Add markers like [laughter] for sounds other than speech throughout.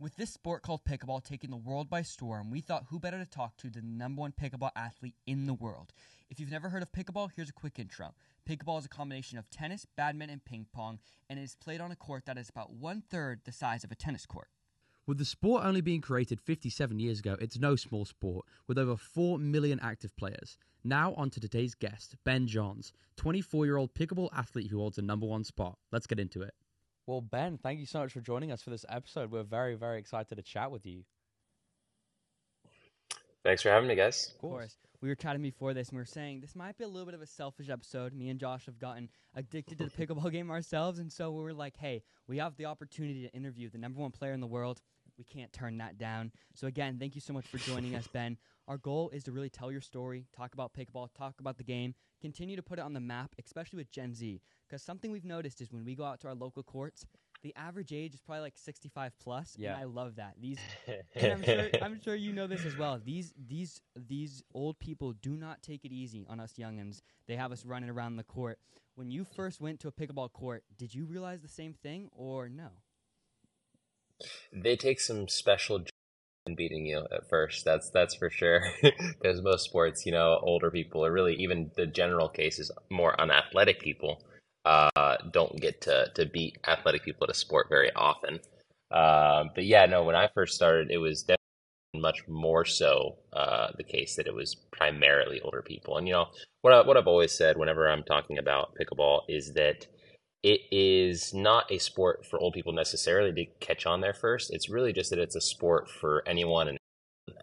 With this sport called pickleball taking the world by storm, we thought who better to talk to than the number one pickleball athlete in the world. If you've never heard of pickleball, here's a quick intro. Pickleball is a combination of tennis, badminton, and ping pong, and it is played on a court that is about one third the size of a tennis court. With the sport only being created 57 years ago, it's no small sport, with over 4 million active players. Now, on to today's guest, Ben Johns, 24 year old pickleball athlete who holds a number one spot. Let's get into it. Well, Ben, thank you so much for joining us for this episode. We're very, very excited to chat with you. Thanks for having me, guys. Of course. We were chatting before this, and we were saying this might be a little bit of a selfish episode. Me and Josh have gotten addicted to the [laughs] pickleball game ourselves, and so we were like, hey, we have the opportunity to interview the number one player in the world. We can't turn that down. So, again, thank you so much for joining us, [laughs] Ben. Our goal is to really tell your story, talk about pickleball, talk about the game, continue to put it on the map, especially with Gen Z. Because something we've noticed is when we go out to our local courts, the average age is probably like 65 plus, Yeah. and I love that. These, [laughs] and I'm sure, I'm sure you know this as well. These, these, these old people do not take it easy on us youngins. They have us running around the court. When you first went to a pickleball court, did you realize the same thing or no? They take some special in beating you at first. That's that's for sure. [laughs] Because most sports, you know, older people or really even the general cases, more unathletic people, uh, don't get to to beat athletic people at a sport very often. Um, but yeah, no, when I first started, it was definitely much more so uh, the case that it was primarily older people. And you know, what I, what I've always said whenever I'm talking about pickleball is that it is not a sport for old people necessarily to catch on there first. It's really just that it's a sport for anyone, and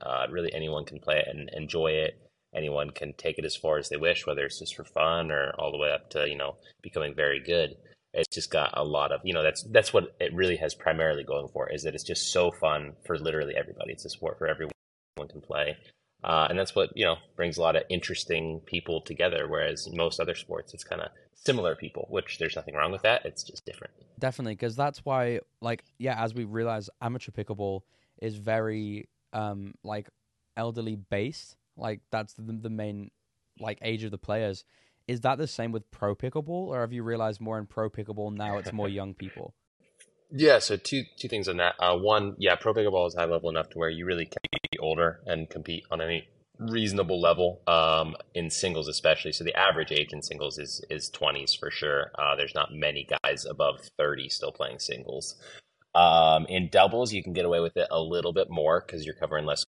uh, really anyone can play it and enjoy it. Anyone can take it as far as they wish, whether it's just for fun or all the way up to you know becoming very good. It's just got a lot of you know that's that's what it really has primarily going for is that it's just so fun for literally everybody. It's a sport for everyone can play. Uh, and that's what you know brings a lot of interesting people together. Whereas most other sports, it's kind of similar people, which there's nothing wrong with that. It's just different. Definitely, because that's why, like, yeah, as we realize, amateur pickleball is very, um, like, elderly based. Like, that's the, the main, like, age of the players. Is that the same with pro pickleball, or have you realized more in pro pickleball now it's more young people? [laughs] Yeah, so two two things on that. Uh, one, yeah, pro pickleball is high level enough to where you really can older and compete on any reasonable level um, in singles, especially. So the average age in singles is is twenties for sure. Uh, there's not many guys above thirty still playing singles. Um, in doubles, you can get away with it a little bit more because you're covering less.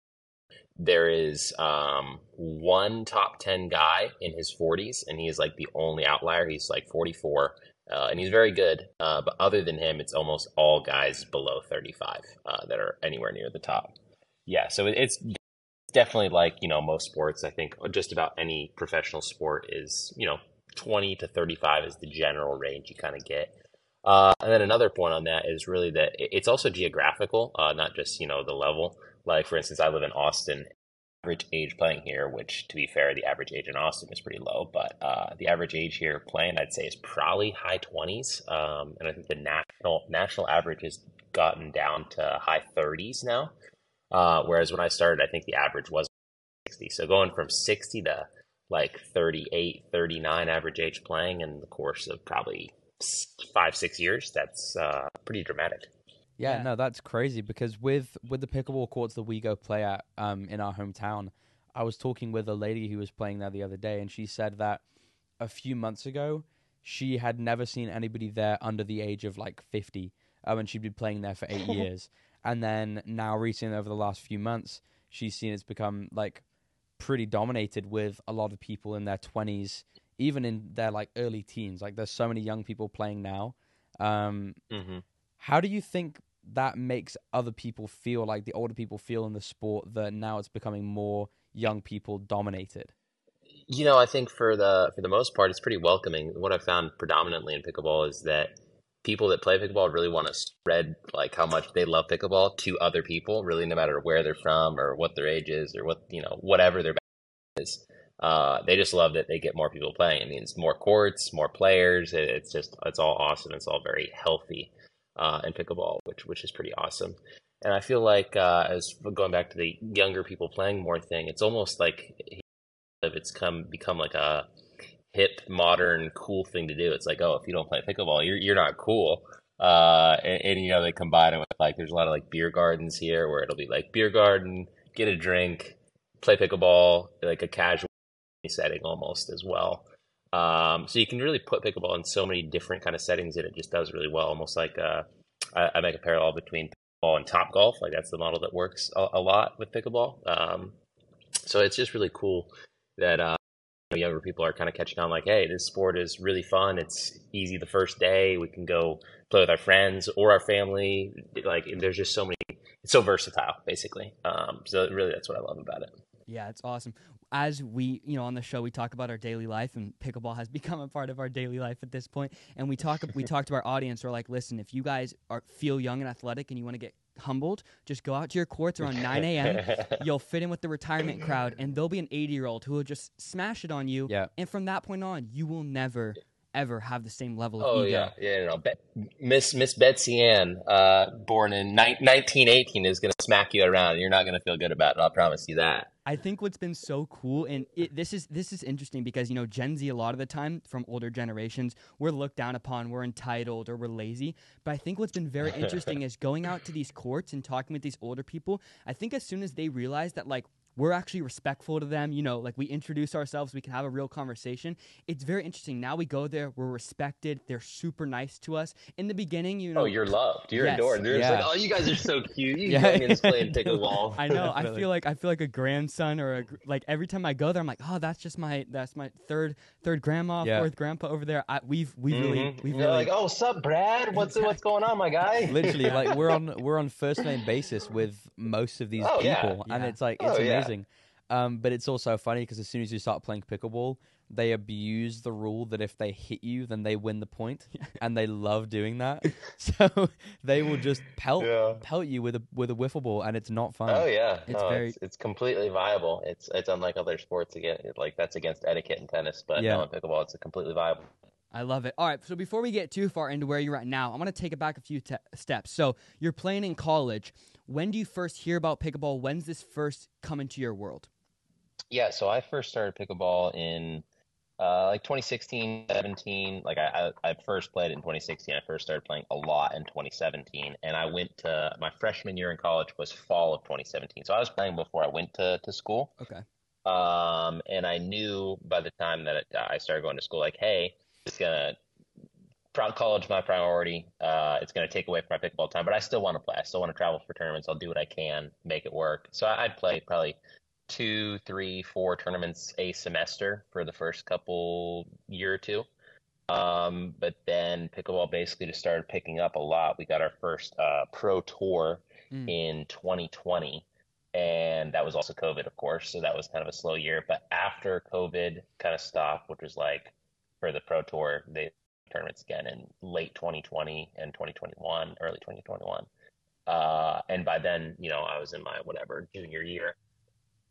There is um, one top ten guy in his forties, and he is like the only outlier. He's like forty four uh, and he's very good. Uh, but other than him, it's almost all guys below 35 uh, that are anywhere near the top. Yeah, so it's definitely like you know most sports. I think just about any professional sport is you know 20 to 35 is the general range you kind of get. Uh, and then another point on that is really that it's also geographical, uh, not just you know the level. Like for instance, I live in Austin, average age playing here, which to be fair, the average age in Austin is pretty low, but uh, the average age here playing, I'd say, is probably high twenties, um, and I think the national national average has gotten down to high thirties now. Uh, whereas when I started, I think the average was sixty. So going from sixty to like 38, 39 average age playing in the course of probably five, six years, that's uh, pretty dramatic. Yeah, Yeah. no, that's crazy because with with the pickleball courts that we go play at um, in our hometown, I was talking with a lady who was playing there the other day, and she said that a few months ago she had never seen anybody there under the age of like fifty, um, and she'd been playing there for eight [laughs] years, and then now recently over the last few months, she's seen it's become like pretty dominated with a lot of people in their twenties, even in their like early teens. Like there's so many young people playing now. Um, Mm-hmm. how do you think that makes other people feel like the older people feel in the sport that now it's becoming more young people dominated? You know, I think for the for the most part, it's pretty welcoming. What I've found predominantly in pickleball is that people that play pickleball really want to spread like how much they love pickleball to other people. Really, no matter where they're from or what their age is or what you know, whatever their background is. Uh, they just love that they get more people playing. It means more courts, more players. It, it's just it's all awesome. It's all very healthy uh, in pickleball, which which is pretty awesome. And I feel like uh, as going back to the younger people playing more thing, it's almost like it's come become like a hip, modern, cool thing to do. It's like, oh, if you don't play pickleball, you're you're not cool. Uh, and, and, you know they combine it with like there's a lot of like beer gardens here where it'll be like beer garden, get a drink, play pickleball, like a casual setting almost as well. Um, so you can really put pickleball in so many different kind of settings and it just does really well. Almost like uh, I, I, make a parallel between pickleball and Topgolf. Like that's the model that works a, a lot with pickleball. Um, so it's just really cool that uh, younger people are kind of catching on. Like, hey, this sport is really fun. It's easy the first day. We can go play with our friends or our family. Like, there's just so many. It's so versatile, basically. Um, so really, that's what I love about it. Yeah, it's awesome as we, you know, on the show, we talk about our daily life, and pickleball has [laughs] become a part of our daily life at this point. And we talk, we talk to our audience. We're like, listen, if you guys are feel young and athletic, and you want to get humbled, just go out to your courts around 9 a.m. [laughs] You'll fit in with the retirement crowd, and there'll be an 80 year old who will just smash it on you. Yeah. And from that point on, you will never ever have the same level of oh, ego. yeah, yeah, no, Be- Miss Miss Betsy Ann, uh, born in ni- 1918, is gonna smack you around. You're not gonna feel good about it. I'll promise you that. I think what's been so cool, and it, this is this is interesting because you know Gen Z a lot of the time from older generations we're looked down upon, we're entitled or we're lazy. But I think what's been very [laughs] interesting is going out to these courts and talking with these older people. I think as soon as they realize that like we're actually respectful to them. You know, like we introduce ourselves, we can have a real conversation. It's very interesting. Now we go there, we're respected. They're super nice to us. In the beginning, you know, oh, you're loved, you're yes. adored. They're yeah. like, oh, you guys are so cute. You [laughs] yeah. youngins playing pickleball. I know. I [laughs] feel like I feel like a grandson or a like every time I go there, I'm like, oh, that's just my that's my third third grandma, yeah. fourth grandpa over there. I, we've we mm-hmm. really we've You're really like, oh, sup, Brad? What's exactly. what's going on, my guy? [laughs] Literally, like we're on we're on first name basis with most of these oh, people, yeah. and it's like it's oh, amazing. Um, but it's also funny because as soon as you start playing pickleball, they abuse the rule that if they hit you, then they win the point, [laughs] and they love doing that. [laughs] so [laughs] they will just pelt yeah. pelt you with a with a wiffle ball, and it's not fun. Oh yeah, it's no, very it's, it's, completely viable. It's it's unlike other sports again. Like that's against etiquette in tennis, but yeah. no, in pickleball, it's completely viable. I love it. All right, so before we get too far into where you're at now, I'm going to take it back a few te- steps. So you're playing in college. When do you first hear about pickleball? When's this first come into your world? Yeah, so I first started pickleball in uh, like 2016, 17. Like I, I, I first played in 2016. I first started playing a lot in 2017, and I went to my freshman year in college was fall of 2017. So I was playing before I went to to school. Okay. Um, and I knew by the time that I started going to school, like, hey, it's gonna college my priority. Uh, it's going to take away from my pickleball time, but I still want to play. I still want to travel for tournaments. I'll do what I can, make it work. So I'd play probably two, three, four tournaments a semester for the first couple year or two. Um, but then pickleball basically just started picking up a lot. We got our first uh, pro tour mm. in 2020, and that was also COVID, of course. So that was kind of a slow year. But after COVID kind of stopped, which was like for the pro tour, they tournaments again in late 2020 and 2021, early 2021. Uh, and by then, you know, I was in my whatever junior year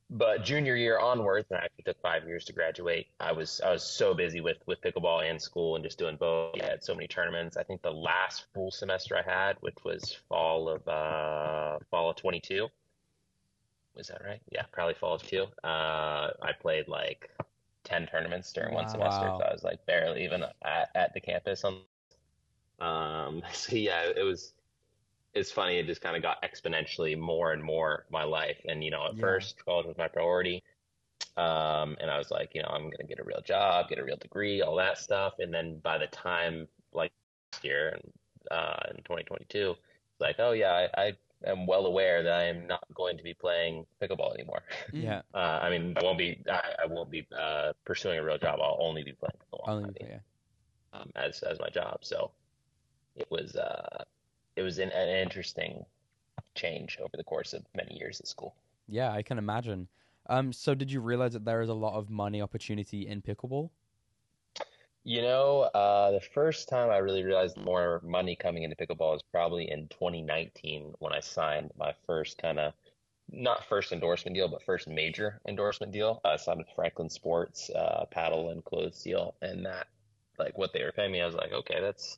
but junior year onwards, and I actually took five years to graduate. I was I was so busy with with pickleball and school and just doing both. I had so many tournaments. I think the last full semester I had, which was fall of uh, fall of 22. Was that right? Yeah, probably fall of two. Uh, I played like 10 tournaments during wow. one semester. So I was like barely even at, at the campus. On, um, [laughs] so yeah, it was it's funny. It just kind of got exponentially more and more my life. And you know, at yeah. first, college was my priority, um, and I was like, you know, I'm gonna get a real job, get a real degree, all that stuff. And then by the time like last year and uh, in 2022, it's like, oh yeah, I, I am well aware that I am not going to be playing pickleball anymore. Mm. Yeah. [laughs] Uh, I mean, I won't be. I, I won't be uh, pursuing a real job. I'll only be playing pickleball. Only, yeah. Um, as as my job. So it was. Uh, it was an, an interesting change over the course of many years at school. Yeah, I can imagine. Um, so did you realize that there is a lot of money opportunity in pickleball? You know, uh, the first time I really realized more money coming into pickleball was probably in 2019 when I signed my first kind of not first endorsement deal, but first major endorsement deal. I signed with Franklin Sports, uh, paddle and clothes deal, and that like what they were paying me, I was like, okay, that's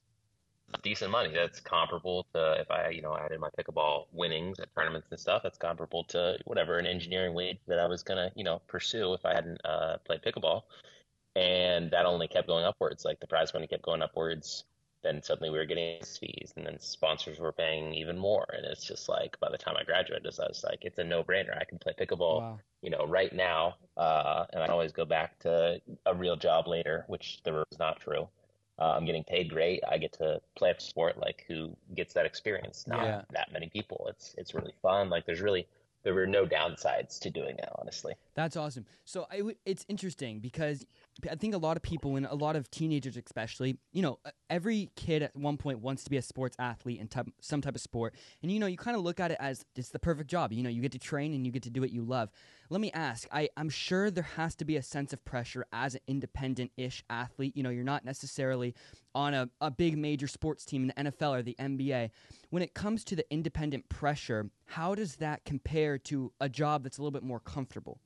decent money. That's comparable to if I, you know, added my pickleball winnings at tournaments and stuff. That's comparable to whatever an engineering wage that I was gonna, you know, pursue if I hadn't uh, played pickleball. And that only kept going upwards. Like the prize money kept going upwards then suddenly we were getting fees, and then sponsors were paying even more. And it's just like by the time I graduated, I was like, it's a no brainer. I can play pickleball, Wow. you know, right now, uh, and I can always go back to a real job later, which the was not true. Uh, I'm getting paid great. I get to play a sport like who gets that experience. Not Yeah. that many people. It's it's really fun. Like there's really there were no downsides to doing it, honestly. That's awesome. So I w- it's interesting because I think a lot of people and a lot of teenagers, especially, you know, every kid at one point wants to be a sports athlete in type, some type of sport, and you know, you kind of look at it as it's the perfect job. You know, you get to train and you get to do what you love. Let me ask. I I'm sure there has to be a sense of pressure as an independent-ish athlete. You know, you're not necessarily on a, a big major sports team in the NFL or the NBA. When it comes to the independent pressure, how does that compare to a job that's a little bit more comfortable?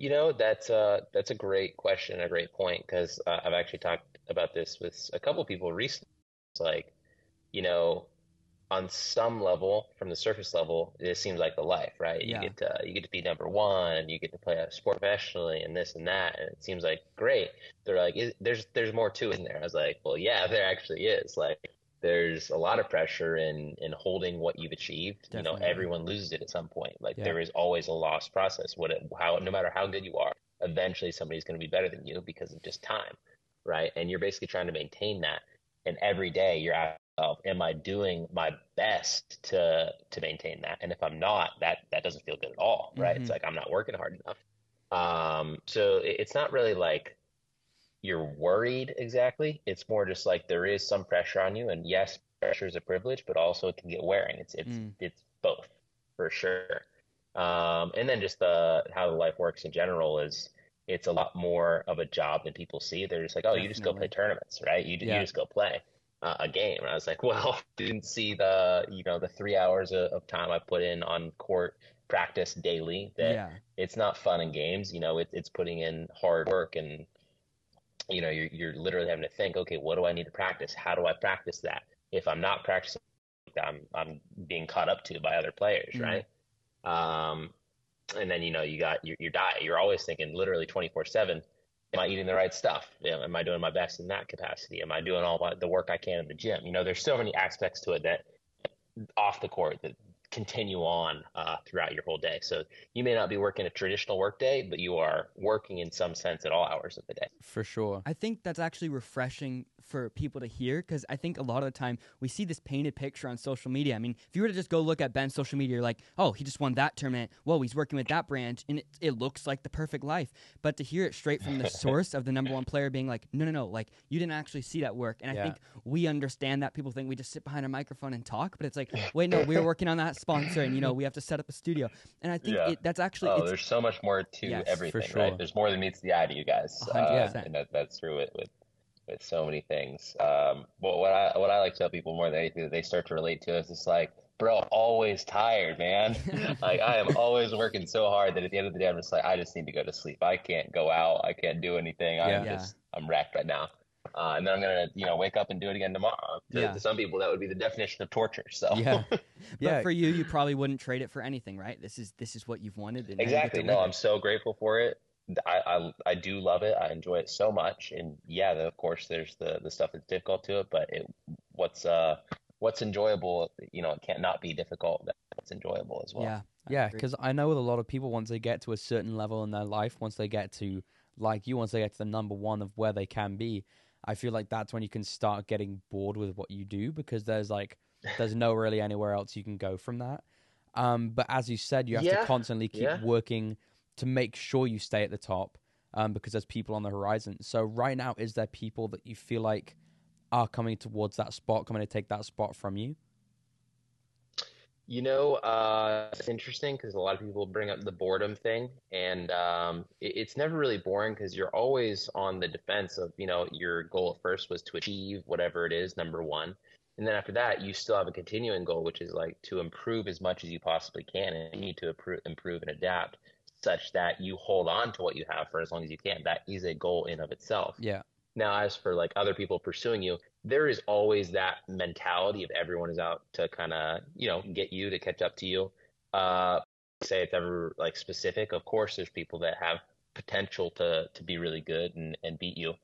You know, that's a that's a great question, a great point, because uh, I've actually talked about this with a couple people recently. It's like, you know, on some level, from the surface level, it seems like the life, right? You Yeah. get to you get to be number one, and you get to play a sport professionally, and this and that, and it seems like great. They're like, is, there's there's more to it in there. I was like, well, yeah, there actually is. Like, there's a lot of pressure in in holding what you've achieved. You know, everyone loses it at some point. Like Yeah. there is always a lost process. What it, how no matter how good you are, eventually somebody's going to be better than you because of just time, right? And you're basically trying to maintain that. And every day you're asking yourself, am I doing my best to to maintain that? And if I'm not, that that doesn't feel good at all, right? Mhm. It's like I'm not working hard enough. Um, so it, it's not really like you're worried exactly. It's more just like there is some pressure on you, and yes, pressure is a privilege, but also it can get wearing. It's it's Mm. it's both for sure. Um, and then just the how the life works in general is it's a lot more of a job than people see. They're just like, oh, you just go play tournaments, right? You Yeah. you just go play uh, a game. And I was like, [laughs] well, didn't see the you know the three hours of, of time I put in on court practice daily. That yeah. it's not fun and games. You know, it, it's putting in hard work and you know, you're you're literally having to think, okay, what do I need to practice? How do I practice that? If I'm not practicing, I'm I'm being caught up to by other players, Mm. right? Um, and then you know, you got your your diet. You're always thinking, literally 24/7. Am I eating the right stuff? Am I doing my best in that capacity? Am I doing all my, the work I can in the gym? You know, there's so many aspects to it that off the court that continue on uh, throughout your whole day. So you may not be working a traditional work day, but you are working in some sense at all hours of the day. for sure. I think that's actually refreshing for people to hear because I think a lot of the time we see this painted picture on social media. I mean, if you were to just go look at Ben's social media, you're like, oh, he just won that tournament. Whoa, he's working with that branch, and it, it looks like the perfect life. But to hear it straight from the [laughs] source of the number one player being like, no, no, no, like you didn't actually see that work. And I think we understand that. People think we just sit behind a microphone and talk, but it's like, [laughs] wait, no, we're working on that sponsor, and you know, we have to set up a studio. And I think Yeah. it, that's actually Oh, it's, there's so much more to Yes, for everything, sure. right? There's more than meets the eye to you guys, uh, percent. and that, that's true with, with with so many things. Um, but what I what I like to tell people more than anything that they start to relate to is it's like, bro, always tired, man. [laughs] like I am always working so hard that at the end of the day, I'm just like, I just need to go to sleep. I can't go out. I can't do anything. I'm Yeah. just I'm wrecked right now. Uh, and then I'm gonna, you know, wake up and do it again tomorrow. To, Yeah. to some people, that would be the definition of torture. So Yeah. [laughs] But yeah. for you, you probably wouldn't trade it for anything, right? This is this is what you've wanted. And now you Exactly. No, I'm so grateful for it. I, I I do love it. I enjoy it so much. And yeah, the, of course, there's the the stuff that's difficult to it, but it what's uh what's enjoyable, you know, it can't not be difficult. That's enjoyable as well. Yeah. Yeah, because I know with a lot of people, once they get to a certain level in their life, once they get to, like you, once they get to the number one of where they can be, I feel like that's when you can start getting bored with what you do because there's like, [laughs] there's no really anywhere else you can go from that. Um, but as you said, you have Yeah, to constantly keep yeah. working to make sure you stay at the top um, because there's people on the horizon. So right now, is there people that you feel like are coming towards that spot, coming to take that spot from you? You know, uh, it's interesting because a lot of people bring up the boredom thing, and um, it, it's never really boring because you're always on the defense of, you know, your goal at first was to achieve whatever it is, number one. And then after that, you still have a continuing goal, which is like to improve as much as you possibly can, and you need to improve, improve and adapt such that you hold on to what you have for as long as you can. That is a goal in of itself. Yeah. Now, as for like other people pursuing you, there is always that mentality of everyone is out to kind of, you know, get you to catch up to you. Uh, say it's ever like specific. Of course, there's people that have potential to to be really good and and beat you.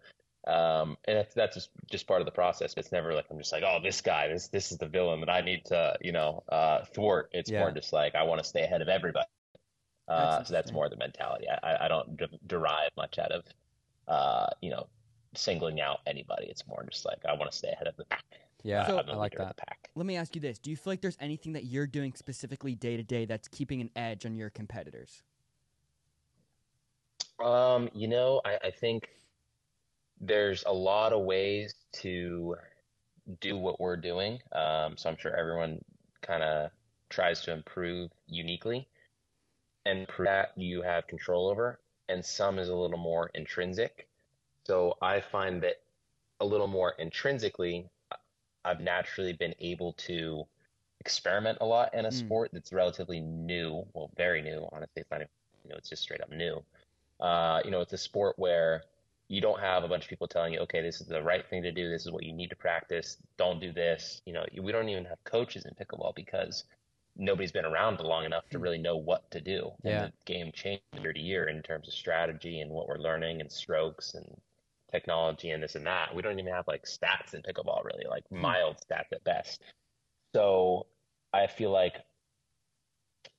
Um, and that's that's just, just part of the process. It's never like I'm just like, oh, this guy, this this is the villain that I need to, you know, uh, thwart. It's Yeah. more just like I want to stay ahead of everybody. Uh, That's so that's more the mentality. I, I- I don't de- derive much out of, uh, you know, singling out anybody. It's more just like I want to stay ahead of the pack. Yeah, So- I'm the I like that. pack. Let me ask you this: Do you feel like there's anything that you're doing specifically day to day that's keeping an edge on your competitors? Um, you know, I, I think there's a lot of ways to do what we're doing. Um, so I'm sure everyone kind of tries to improve uniquely, and that you have control over, and some is a little more intrinsic. So I find that a little more intrinsically, I've naturally been able to experiment a lot in a Mm. sport that's relatively new. Well, very new, honestly. It's not even, you know, it's just straight up new. Uh, you know, it's a sport where you don't have a bunch of people telling you, okay, this is the right thing to do. This is what you need to practice. Don't do this. You know, we don't even have coaches in pickleball because nobody's been around long enough to hmm. really know what to do. Yeah. And the game changes year to year in terms of strategy and what we're learning and strokes and technology and this and that. We don't even have like stats in pickleball really, like hmm. mild stats at best. So I feel like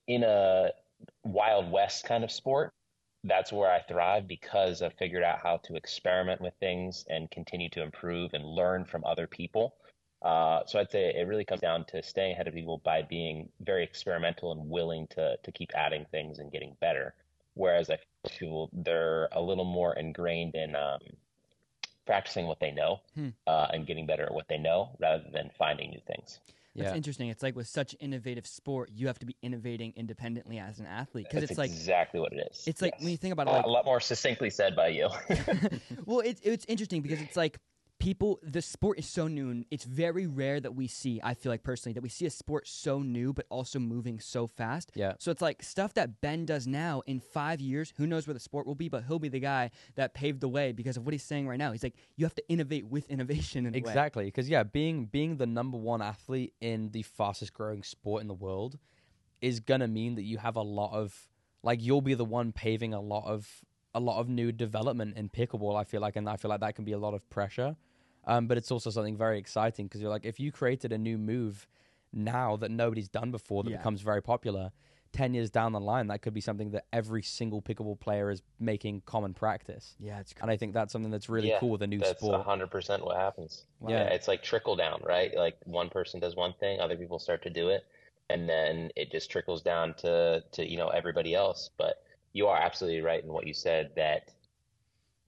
in a Wild West kind of sport, that's where I thrive because I've figured out how to experiment with things and continue to improve and learn from other people. Uh, so I'd say it really comes down to staying ahead of people by being very experimental and willing to to keep adding things and getting better. Whereas I feel people they're a little more ingrained in um, practicing what they know Hmm. uh, and getting better at what they know rather than finding new things. That's Yeah, interesting. It's like with such innovative sport, you have to be innovating independently as an athlete because That's it's like exactly what it is. it's like Yes. when you think about it, lot, like a lot more succinctly said by you. [laughs] well, it's it's interesting because it's like people. The sport is so new. and It's very rare that we see. I feel like personally that we see a sport so new but also moving so fast. yeah, So it's like stuff that Ben does now in five years. Who knows where the sport will be? But he'll be the guy that paved the way because of what he's saying right now. He's like, you have to innovate with innovation. In exactly. Because yeah, being being the number one athlete in the fastest growing sport in the world is gonna mean that you have a lot of like you'll be the one paving a lot of a lot of new development in pickleball. I feel like, and I feel like that can be a lot of pressure. Um, but it's also something very exciting because you're like, if you created a new move now that nobody's done before that Yeah. becomes very popular, ten years down the line, that could be something that every single pickleball player is making common practice. Yeah, it's And I think that's something that's really Yeah, cool with a new That's sport. hundred percent what happens. Wow. Yeah. it's like trickle down, right? Like one person does one thing, other people start to do it, and then it just trickles down to to you know everybody else. But you are absolutely right in what you said that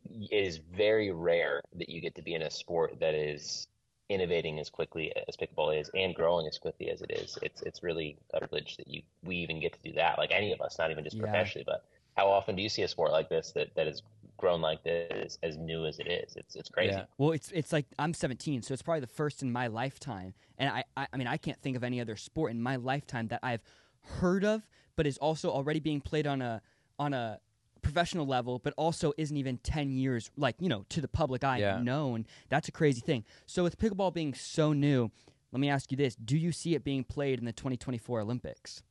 it is very rare that you get to be in a sport that is innovating as quickly as pickleball is and growing as quickly as it is. It's it's really a privilege that you we even get to do that. Like any of us, not even just Yeah. professionally, but how often do you see a sport like this that that has grown like this as new as it is? It's it's crazy. Yeah. Well, it's it's like I'm 17, so it's probably the first in my lifetime, and I, I I mean I can't think of any other sport in my lifetime that I've heard of, but is also already being played on a on a professional level, but also isn't even 10 years like you know to the public eye Yeah. known. That's a crazy thing. So with pickleball being so new, let me ask you this: Do you see it being played in the 2024 Olympics?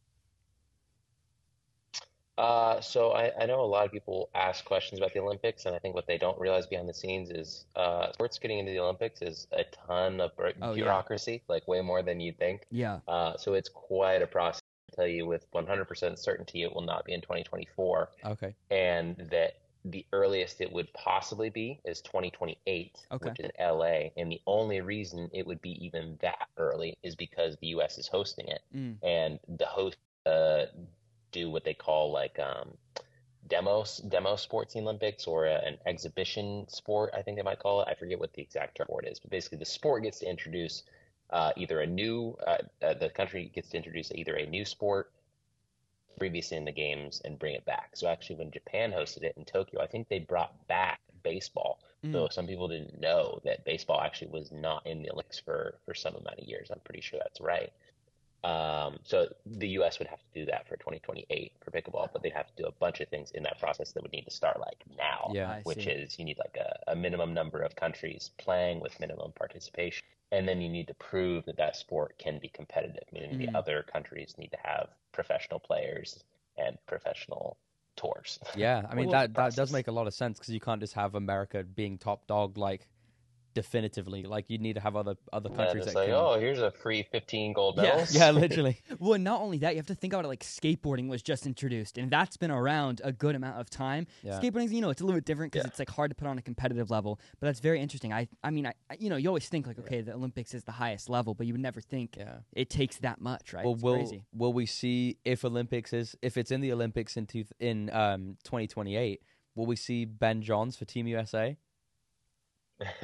Uh, so I, I know a lot of people ask questions about the Olympics, and I think what they don't realize behind the scenes is uh, sports getting into the Olympics is a ton of bur- Oh, yeah. bureaucracy, like way more than you'd think. Yeah. Uh, so it's quite a process. Tell you with 100% certainty it will not be in 2024, Okay. and that the earliest it would possibly be is 2028, Okay. which is LA. And the only reason it would be even that early is because the US is hosting it Mm. and the host uh, do what they call like um, demos demo sports in Olympics or a, an exhibition sport. I think they might call it. I forget what the exact term for it is, but basically the sport gets to introduce uh, either a new uh, uh, the country gets to introduce either a new sport previously in the games and bring it back. So actually, when Japan hosted it in Tokyo, I think they brought back baseball. Mm. So some people didn't know that baseball actually was not in the Olympics for for some amount of years. I'm pretty sure that's right. Um, so the U.S. would have to do that for 2028 for pickleball, but they'd have to do a bunch of things in that process that would need to start like now, Yeah. Which see. is you need like a, a minimum number of countries playing with minimum participation, and then you need to prove that that sport can be competitive, meaning Mm. the other countries need to have professional players and professional tours. Yeah, I mean that that does make a lot of sense because you can't just have America being top dog like definitively. Like you need to have other other countries just that like, can. oh, here's a free 15 gold Yeah. medals. Yeah, [laughs] literally. Well, and not only that, you have to think about it like skateboarding was just introduced, and that's been around a good amount of time. Yeah. Skateboarding, you know, it's a little bit different because Yeah. it's like hard to put on a competitive level, but that's very interesting. I, I mean, I, I- you know, you always think like, okay, the Olympics is the highest level, but you would never think Yeah. it takes that much, right? Well, it's will crazy. will we see if Olympics is if it's in the Olympics in two, in um 2028? Will we see Ben Johns for Team USA? [laughs]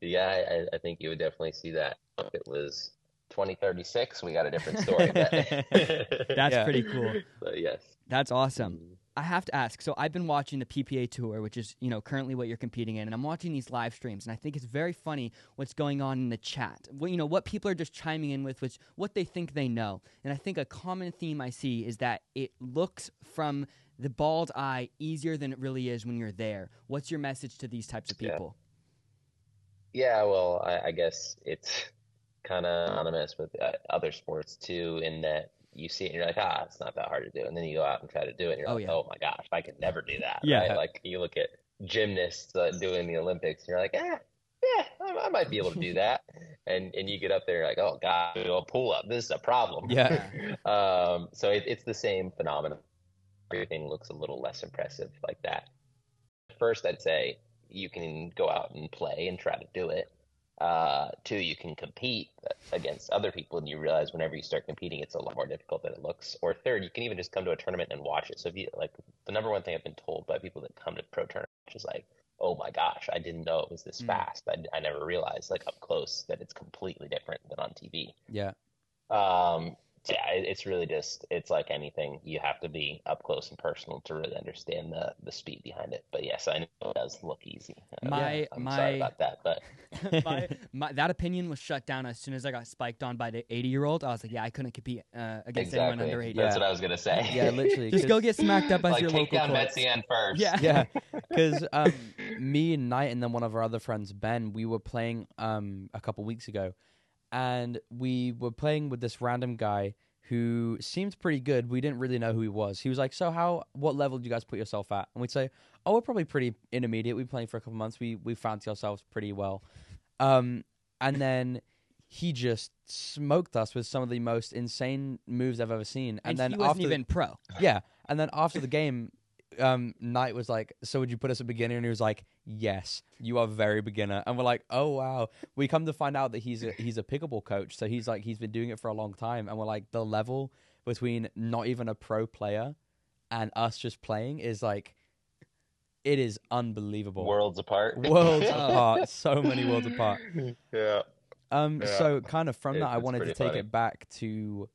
yeah, I, I think you would definitely see that. If it was 2036, we got a different story. But, [laughs] That's Yeah. pretty cool. [laughs] but yes. That's awesome. Mm-hmm. I have to ask. So I've been watching the PPA tour, which is you know currently what you're competing in, and I'm watching these live streams, and I think it's very funny what's going on in the chat. What you know, what people are just chiming in with, which what they think they know, and I think a common theme I see is that it looks from the bald eye easier than it really is when you're there. What's your message to these types of people? Yeah, well, I, I guess it's kind of anonymous with uh, other sports too, in that you see it and you're like, ah, it's not that hard to do. And then you go out and try to do it and you're Oh, like, yeah. oh my gosh, I could never do that. Yeah. Right? Like you look at gymnasts uh, doing the Olympics and you're like, eh, yeah, I, I might be able to do [laughs] that. And and you get up there, you're like, oh God, a pull up. This is a problem. Yeah. [laughs] Um, so it, it's the same phenomenon. Everything looks a little less impressive like that. First, I'd say you can go out and play and try to do it. Uh, two, you can compete against other people, and you realize whenever you start competing, it's a lot more difficult than it looks. Or third, you can even just come to a tournament and watch it. So if you like, the number one thing I've been told by people that come to pro tournaments is like, "Oh my gosh, I didn't know it was this Mm. fast. I, I never realized like up close that it's completely different than on TV." Yeah. Um, yeah, it's really just it's like anything. You have to be up close and personal to really understand the the speed behind it. But yes, I know it does look easy. Uh, My- I'm my- sorry about that, but [laughs] my, [laughs] my, that opinion was shut down as soon as I got spiked on by the 80 year old. I was like, yeah, I couldn't compete uh, against anyone under 80. that's Yeah. what I was gonna say. Yeah, literally. Just go get smacked up as like your take local down courts. Betsy Ann first. Yeah. yeah, [laughs] because um, me and Knight and then one of our other friends, Ben, we were playing um, a couple weeks ago, and we were playing with this random guy who seemed pretty good. We didn't really know who he was. He was like, "So how? What level do you guys put yourself at?" And we'd say, "Oh, we're probably pretty intermediate. We've been playing for a couple months. We we fancy ourselves pretty well." Um, and then he just smoked us with some of the most insane moves I've ever seen. And, And, then he wasn't after even pro. yeah, and then after the game, um, Knight was like, "So would you put us a beginner?" And he was like, "Yes, you are very beginner." And we're like, "Oh wow!" We come to find out that he's a, he's a pickleball coach, so he's like he's been doing it for a long time. And we're like, the level between not even a pro player and us just playing is like, it is unbelievable. Worlds apart. Worlds [laughs] apart, so many worlds apart. yeah. Um, Yeah. so kind of from It- that, I wanted to take funny. it back to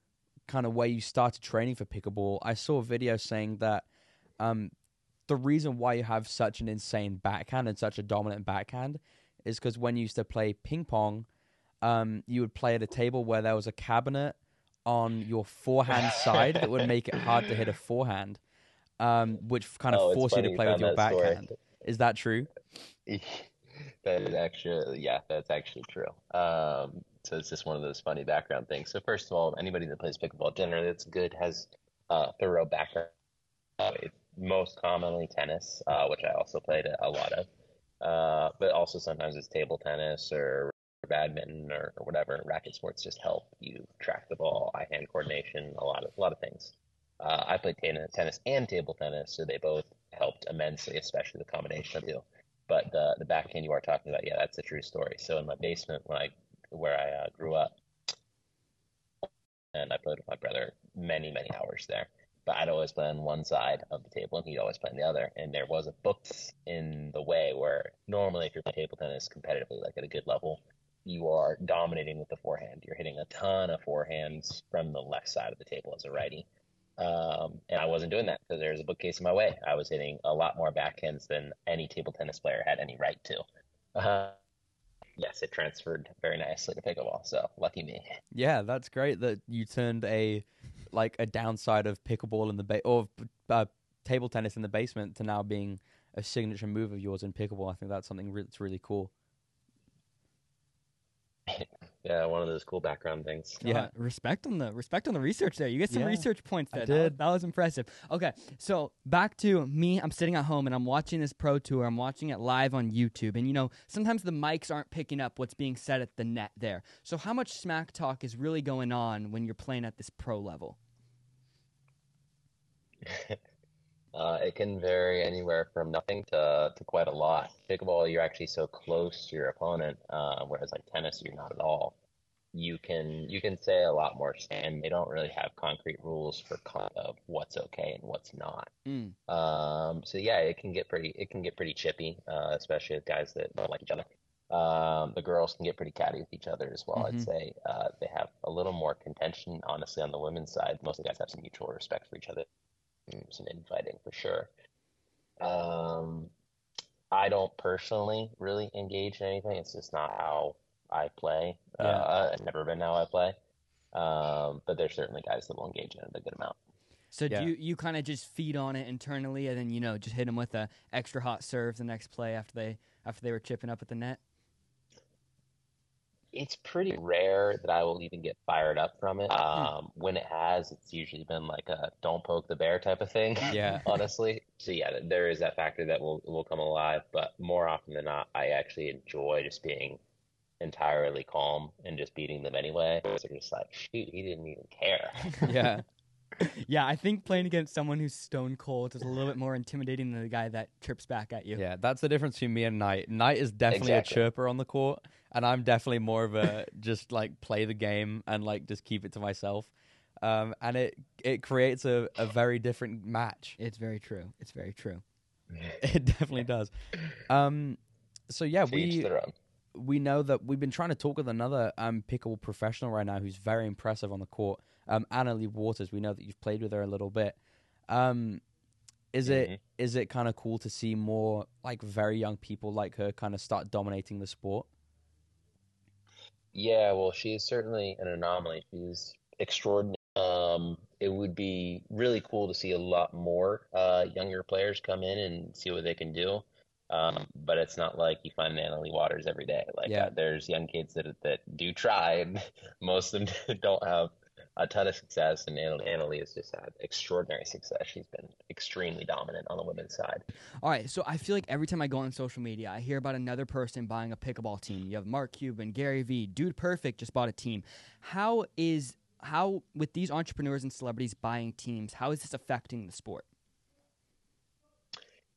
kind of where you started training for pickleball. I saw a video saying that um, the reason why you have such an insane backhand and such a dominant backhand is because when you used to play ping pong, um, you would play at a table where there was a cabinet on your forehand [laughs] side that would make it hard to hit a forehand, um, which kind of Oh, forced you to you play with your that story. backhand. Is that true? [laughs] that is actually yeah that's actually true um, so it's just one of those funny background things so first of all anybody that plays pickleball generally that's good has uh, thorough background uh, most commonly tennis uh, which i also played a, lot of uh, but also sometimes it's table tennis or badminton or, or whatever racket sports just help you track the ball eye hand coordination a lot of a lot of things uh, i played tennis, tennis and table tennis so they both helped immensely especially the combination of the two but the the backhand you are talking about, yeah, that's a true story. So in my basement, when I where I uh, grew up, and I played with my brother many many hours there. But I'd always play on one side of the table, and he'd always play on the other. And there was a book in the way where normally, if you're playing table tennis competitively, like at a good level, you are dominating with the forehand. You're hitting a ton of forehands from the left side of the table as a righty. Um, and I wasn't doing that because there was a bookcase in my way. I was hitting a lot more backhands than any table tennis player had any right to. Uh, yes, it transferred very nicely to pickleball. So lucky me. Yeah, that's great that you turned a like a downside of pickleball in the ba- or uh, table tennis in the basement to now being a signature move of yours in pickleball. I think that's something re- that's really cool. [laughs] Yeah, one of those cool background things. Yeah. Uh, respect on the respect on the research there. You get some Yeah, research points I there. That did. That, was impressive. Okay, so back to me. I'm sitting at home and I'm watching this pro tour. I'm watching it live on YouTube, and you know sometimes the mics aren't picking up what's being said at the net there. So how much smack talk is really going on when you're playing at this pro level? [laughs] Uh, it can vary anywhere from nothing to, to quite a lot. Pickleball, you're actually so close to your opponent, uh, whereas like tennis, you're not at all. You can you can say a lot more, and they don't really have concrete rules for con- of what's okay and what's not. Mm. Um, so yeah, it can get pretty it can get pretty chippy, uh, especially with guys that don't like each other. Um, the girls can get pretty catty with each other as well. Mhm. I'd say uh, they have a little more contention, honestly, on the women's side. Most of the guys have some mutual respect for each other, Mm, some infighting for sure. Um, I don't personally really engage in anything. It's just not how I play. Yeah. Uh, it's never been how I play. Um, but there's certainly guys that will engage in it a good amount. So Yeah. do you, you kind of just feed on it internally, and then you know just hit them with a extra hot serve the next play after they after they were chipping up at the net? It's pretty rare that I will even get fired up from it. Um, when it has, it's usually been like a "don't poke the bear" type of thing. Yeah. [laughs] honestly. So yeah, there is that factor that will will come alive, but more often than not, I actually enjoy just being entirely calm and just beating them anyway. So they're just like, shoot, he didn't even care. [laughs] yeah. [laughs] Yeah, I think playing against someone who's stone cold is a little bit more intimidating than the guy that trips back at you. Yeah, that's the difference between me and Knight. Knight is definitely Exactly. a chirper on the court, and I'm definitely more of a [laughs] just like play the game and like just keep it to myself. Um, and it it creates a, a very different match. It's very true. It's very true. [laughs] It definitely does. Um, so yeah, To we we know that we've been trying to talk with another um pickleball professional right now who's very impressive on the court. Um, Anna Leigh Waters. We know that you've played with her a little bit. Um, is it Mhm. is it kind of cool to see more like very young people like her kind of start dominating the sport? Yeah, well, she is certainly an anomaly. She's extraordinary. Um, it would be really cool to see a lot more uh, younger players come in and see what they can do. Um, but it's not like you find Natalie Waters every day. Like Yeah. uh, there's young kids that that do try, and [laughs] most of them [laughs] don't have a ton of success. And Anna Leigh, has just had extraordinary success. She's been extremely dominant on the women's side. All right, so I feel like every time I go on social media, I hear about another person buying a pickleball team. You have Mark Cuban, Gary Vee, Dude Perfect just bought a team. How is how with these entrepreneurs and celebrities buying teams? How is this affecting the sport?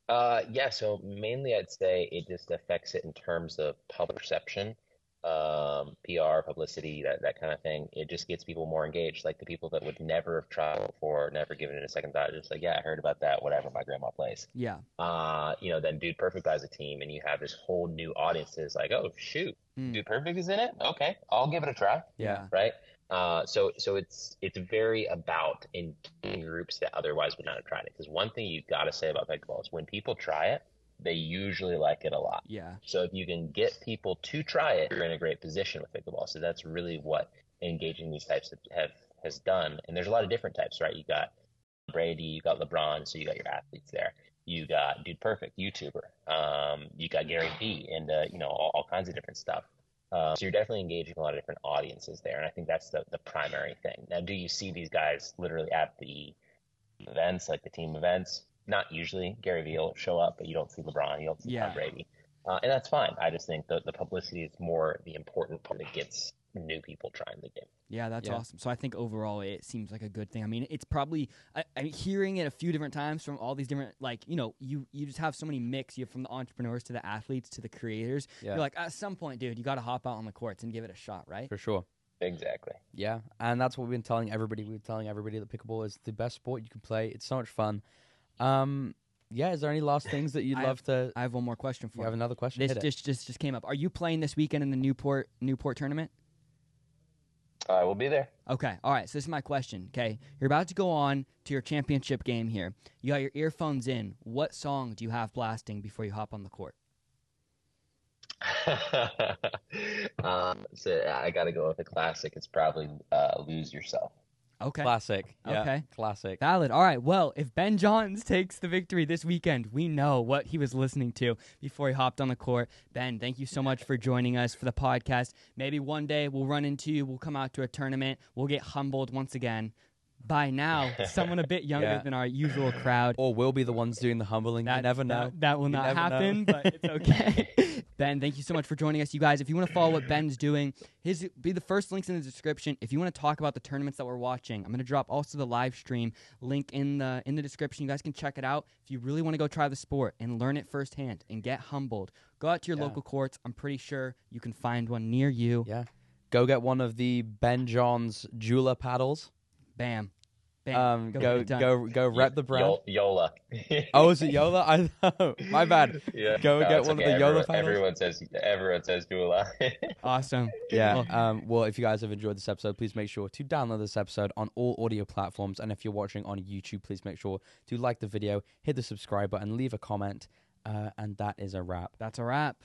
Uh, yeah, so mainly I'd say it just affects it in terms of public perception, um, PR, publicity, that, that kind of thing. It just gets people more engaged. Like the people that would never have tried before, never given it a second thought, just like, yeah, I heard about that, whatever, my grandma plays. Yeah. Uh, you know, then Dude Perfect buys a team and you have this whole new audience that's like, oh, shoot, Mm. Dude Perfect is in it? Okay, I'll give it a try Yeah. right? Uh, so so it's it's very about in groups that otherwise would not have tried it. Because one thing you've got to say about pickleball is when people try it, they usually like it a lot. Yeah. So if you can get people to try it, you're in a great position with pickleball. So that's really what engaging these types of have has done. And there's a lot of different types, right? You got Brady, you got LeBron, so you got your athletes there. You got Dude Perfect, YouTuber. Um, you got Gary Vee, and uh, you know all, all kinds of different stuff. Um, so you're definitely engaging a lot of different audiences there, and I think that's the the primary thing. Now, do you see these guys literally at the events, like the team events? Not usually. Gary Vee will show up, but you don't see LeBron, you don't see Yeah. Tom Brady, uh, and that's fine. I just think the the publicity is more the important part that gets new people trying the game. Yeah, that's Yeah. awesome. So I think overall it seems like a good thing. I mean, it's probably I, I'm hearing it a few different times from all these different like you know you you just have so many mix. You have from the entrepreneurs to the athletes to the creators. Yeah. You're like at some point, dude, you got to hop out on the courts and give it a shot, right? For sure. Exactly. Yeah, and that's what we've been telling everybody. We've been telling everybody that pickleball is the best sport you can play. It's so much fun. Um, yeah. Is there any last things that you'd I love to? I have one more question for You you. have another question? This Hit it. just just just came up. Are you playing this weekend in the Newport Newport tournament? I will be there. Okay. All right. So this is my question. Okay. You're about to go on to your championship game here. You got your earphones in. What song do you have blasting before you hop on the court? [laughs] um, so I got to go with a classic. It's probably uh, "Lose Yourself." Okay. Classic. Yeah, Okay. Classic. Valid. All right. Well, if Ben Johns [laughs] takes the victory this weekend, we know what he was listening to before he hopped on the court. Ben, thank you so much for joining us for the podcast. Maybe one day we'll run into you. We'll come out to a tournament. We'll get humbled once again by now someone a bit [laughs] younger Yeah. than our usual crowd. or we'll be the ones doing the humbling. you never know. That, that will You not never know. happen, but it's [laughs] okay. ben, thank you so much for joining us, you guys. If you want to follow what Ben's doing, his be the first links in the description. If you want to talk about the tournaments that we're watching, I'm going to drop also the live stream link in the in the description. You guys can check it out. If you really want to go try the sport and learn it firsthand and get humbled, go out to your Yeah. local courts. I'm pretty sure you can find one near you. Yeah. Go get one of the Ben Johns JOOLA paddles. Bam, bam. Um, get go it go go rep the brand. Yola. Oh, is it Yola? I know. [laughs] My bad. yeah. Go get it's one of the Yola everyone, paddles. Everyone says everyone says Dula. [laughs] Awesome. Yeah. Well- Um, well, if you guys have enjoyed this episode, please make sure to download this episode on all audio platforms. And if you're watching on YouTube, please make sure to like the video, hit the subscribe button, leave a comment. Uh, and that is a wrap. That's a wrap.